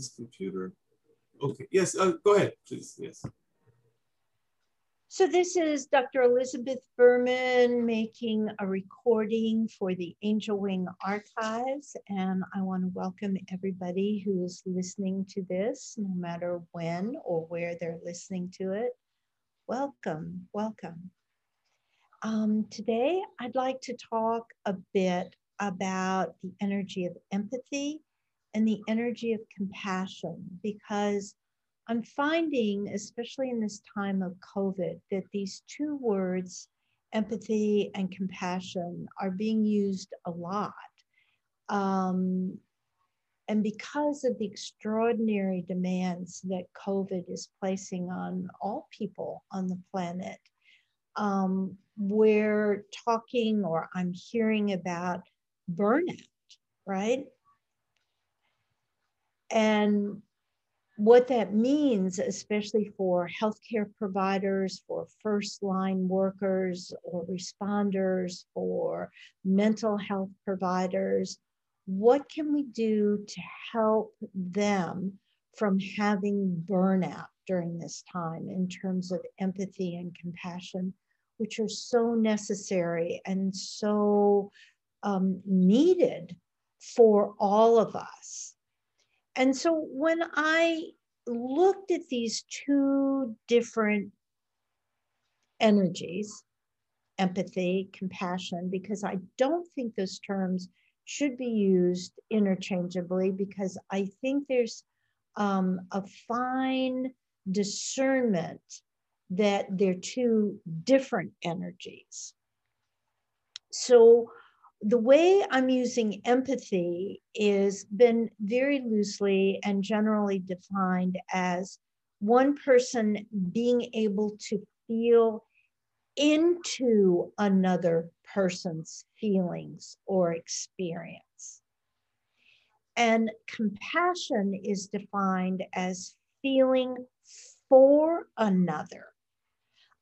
this computer. Okay, yes, uh, go ahead, please, yes. So this is Dr. Elizabeth Berman making a recording for the Angel Wing Archives. And I want to welcome everybody who is listening to this, no matter when or where they're listening to it. Welcome, welcome. Um, today, I'd like to talk a bit about the energy of empathy and the energy of compassion because I'm finding, especially in this time of COVID, that these two words, empathy and compassion, are being used a lot. Um, and because of the extraordinary demands that COVID is placing on all people on the planet, um, we're talking or I'm hearing about burnout, right? And what that means, especially for healthcare providers, for first line workers or responders, for mental health providers, what can we do to help them from having burnout during this time in terms of empathy and compassion, which are so necessary and so um, needed for all of us and so when I looked at these two different energies, empathy, compassion, because I don't think those terms should be used interchangeably because I think there's um, a fine discernment that they're two different energies. So the way I'm using empathy is been very loosely and generally defined as one person being able to feel into another person's feelings or experience. And compassion is defined as feeling for another,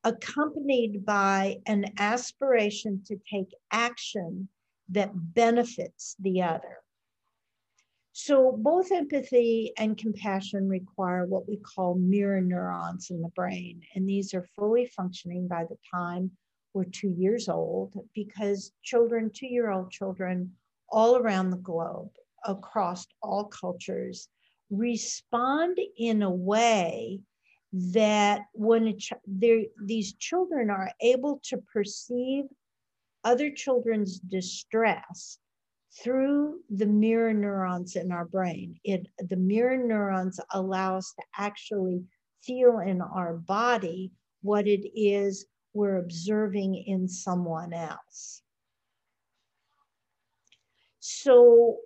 accompanied by an aspiration to take action that benefits the other. So both empathy and compassion require what we call mirror neurons in the brain. And these are fully functioning by the time we're two years old because children, two year old children all around the globe, across all cultures, respond in a way that when ch- these children are able to perceive other children's distress through the mirror neurons in our brain. It, the mirror neurons allow us to actually feel in our body what it is we're observing in someone else. So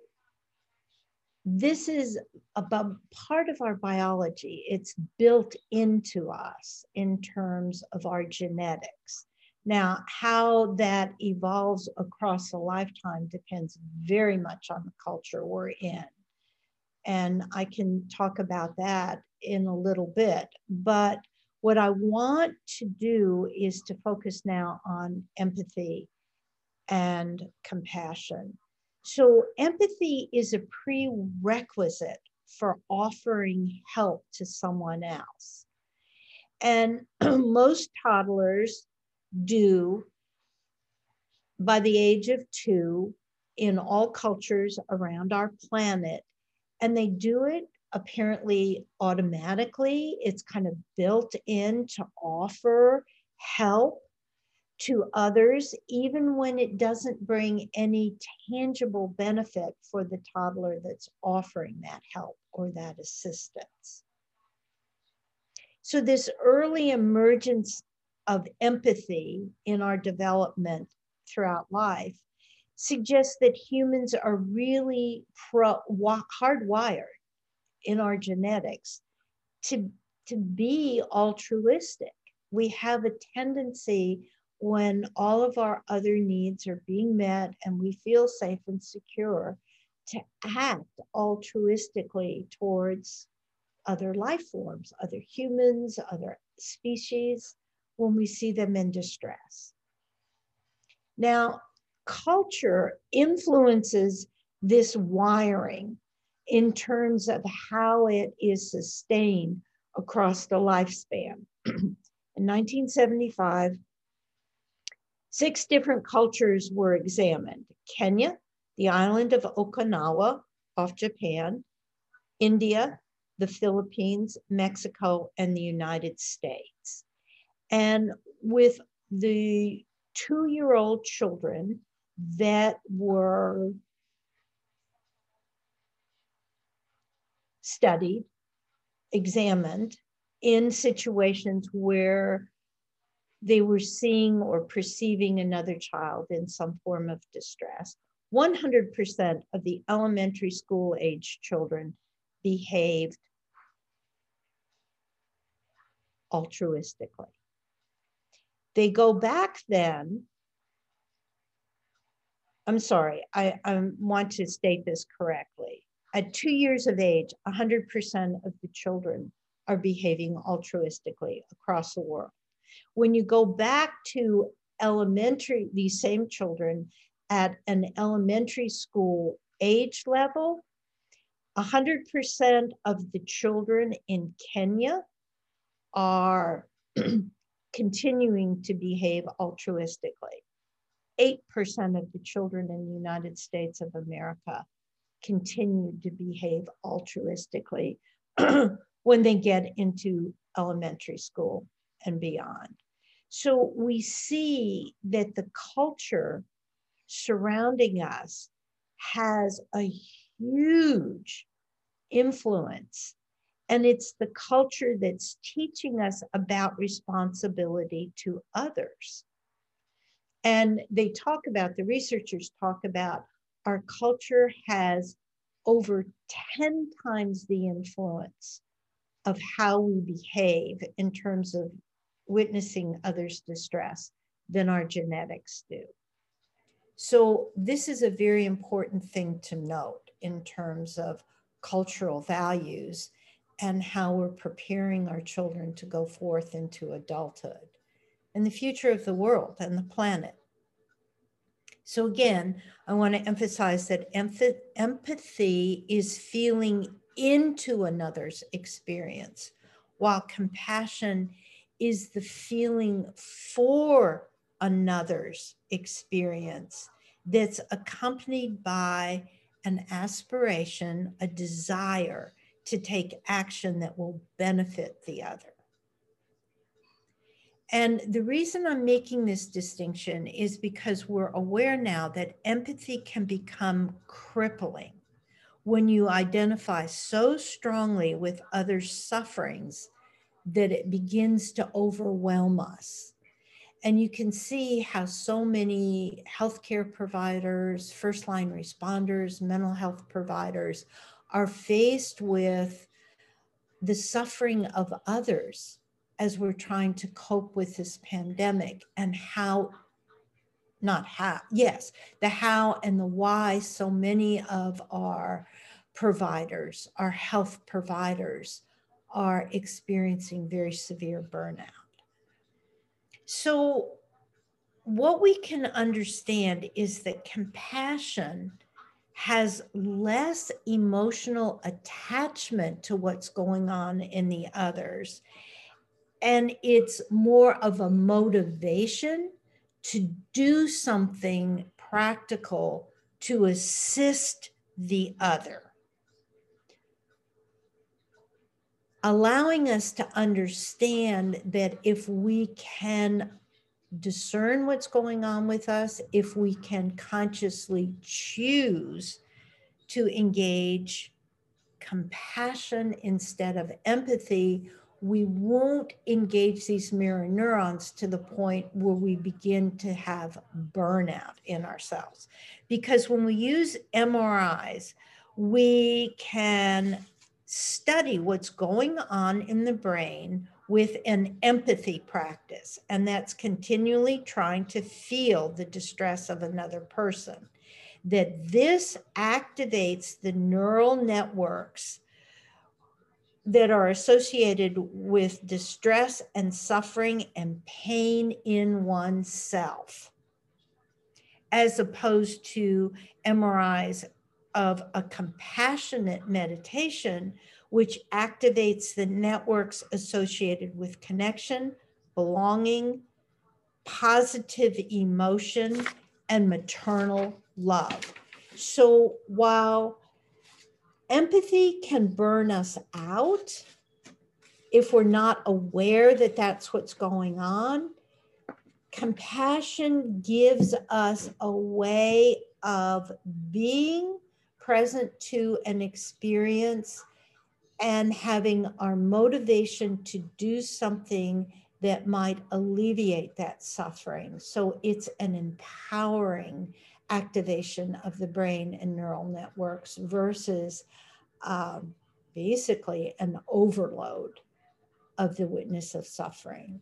this is about part of our biology. It's built into us in terms of our genetics. Now, how that evolves across a lifetime depends very much on the culture we're in. And I can talk about that in a little bit. But what I want to do is to focus now on empathy and compassion. So, empathy is a prerequisite for offering help to someone else. And most toddlers do by the age of two in all cultures around our planet. And they do it apparently automatically. It's kind of built in to offer help to others, even when it doesn't bring any tangible benefit for the toddler that's offering that help or that assistance. So, this early emergence of empathy in our development throughout life suggests that humans are really pro, hardwired in our genetics to, to be altruistic. We have a tendency when all of our other needs are being met and we feel safe and secure to act altruistically towards other life forms, other humans, other species when we see them in distress. Now, culture influences this wiring in terms of how it is sustained across the lifespan. in 1975, six different cultures were examined Kenya, the island of Okinawa off Japan, India, the Philippines, Mexico, and the United States. And with the two year old children that were studied, examined in situations where they were seeing or perceiving another child in some form of distress. 100% of the elementary school age children behaved altruistically. They go back then. I'm sorry, I, I want to state this correctly. At two years of age, 100% of the children are behaving altruistically across the world. When you go back to elementary, these same children at an elementary school age level, 100% of the children in Kenya are continuing to behave altruistically. 8% of the children in the United States of America continue to behave altruistically when they get into elementary school and beyond. So we see that the culture surrounding us has a huge influence. And it's the culture that's teaching us about responsibility to others. And they talk about, the researchers talk about our culture has over 10 times the influence of how we behave in terms of witnessing others' distress than our genetics do. So, this is a very important thing to note in terms of cultural values and how we're preparing our children to go forth into adulthood and the future of the world and the planet. So, again, I want to emphasize that empathy is feeling into another's experience, while compassion is the feeling for another's experience that's accompanied by an aspiration, a desire to take action that will benefit the other. And the reason I'm making this distinction is because we're aware now that empathy can become crippling when you identify so strongly with others' sufferings that it begins to overwhelm us. And you can see how so many healthcare providers, first line responders, mental health providers are faced with the suffering of others as we're trying to cope with this pandemic and how not how yes the how and the why so many of our providers our health providers are experiencing very severe burnout. So what we can understand is that compassion has less emotional attachment to what's going on in the others. And it's more of a motivation to do something practical to assist the other. Allowing us to understand that if we can discern what's going on with us, if we can consciously choose to engage compassion instead of empathy, we won't engage these mirror neurons to the point where we begin to have burnout in ourselves. Because when we use MRIs, we can study what's going on in the brain with an empathy practice, and that's continually trying to feel the distress of another person. That this activates the neural networks that are associated with distress and suffering and pain in oneself, as opposed to MRIs of a compassionate meditation, which activates the networks associated with connection, belonging, positive emotion, and maternal love. So while empathy can burn us out if we're not aware that that's what's going on, compassion gives us a way of being present to an experience and having our motivation to do something that might alleviate that suffering. So it's an empowering activation of the brain and neural networks versus um, basically an overload of the witness of suffering.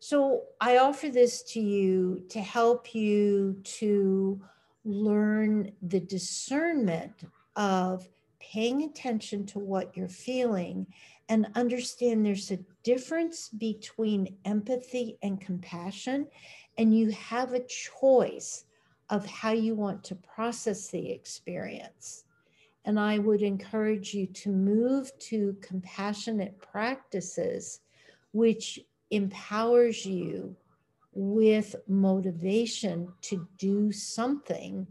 So I offer this to you to help you to learn the discernment of paying attention to what you're feeling and understand there's a difference between empathy and compassion, and you have a choice of how you want to process the experience. And I would encourage you to move to compassionate practices, which empowers you with motivation to do something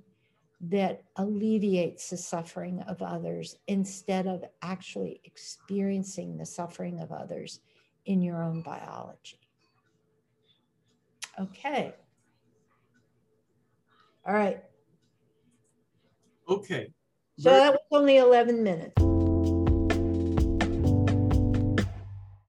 that alleviates the suffering of others instead of actually experiencing the suffering of others in your own biology. Okay. All right. Okay. So that was only 11 minutes.